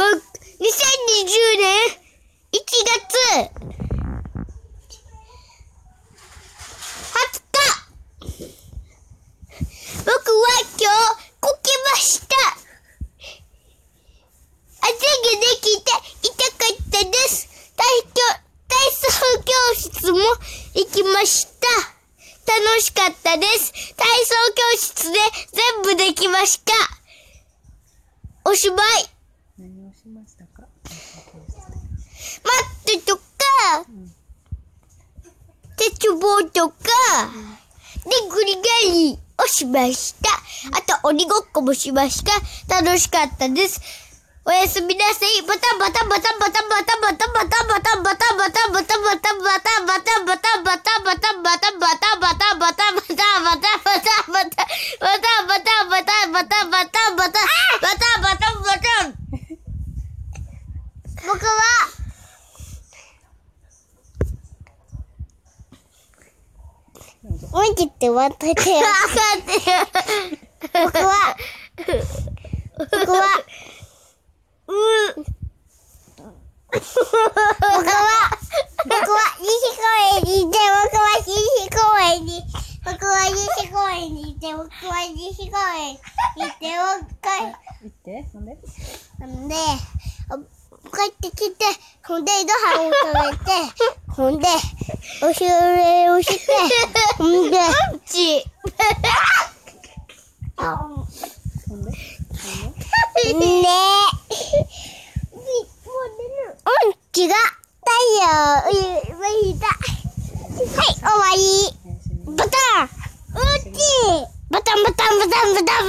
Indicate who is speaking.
Speaker 1: 僕、2020年1月20日僕は今日、こけました汗ができて痛かったです。体操教室も行きました。楽しかったです。体操教室で全部できました。おしまい。マットとか、鉄棒とか、でぐり返りをしました。あと鬼ごっこもしました。楽しかったです。おやすみなさい。バタバタバタバタバタバタバタバタバタバタバタバタバタバタバタ
Speaker 2: 僕は、うんちって渡ってよ。僕は、僕は、うん。僕は、僕は。西公園にいて、僕は。西公園に、僕は。西公園にいて、僕は。西公園にいて、僕は、
Speaker 1: 行ってなんで
Speaker 2: なんで、帰ってきて、ほんでご飯を食べて、ほんで、おしれをして、ほんで、うんち。
Speaker 1: ね。うんが、
Speaker 2: 太陽、ういた。はい、終わり。バタン。うちバタンバタンバタンバタンバタン。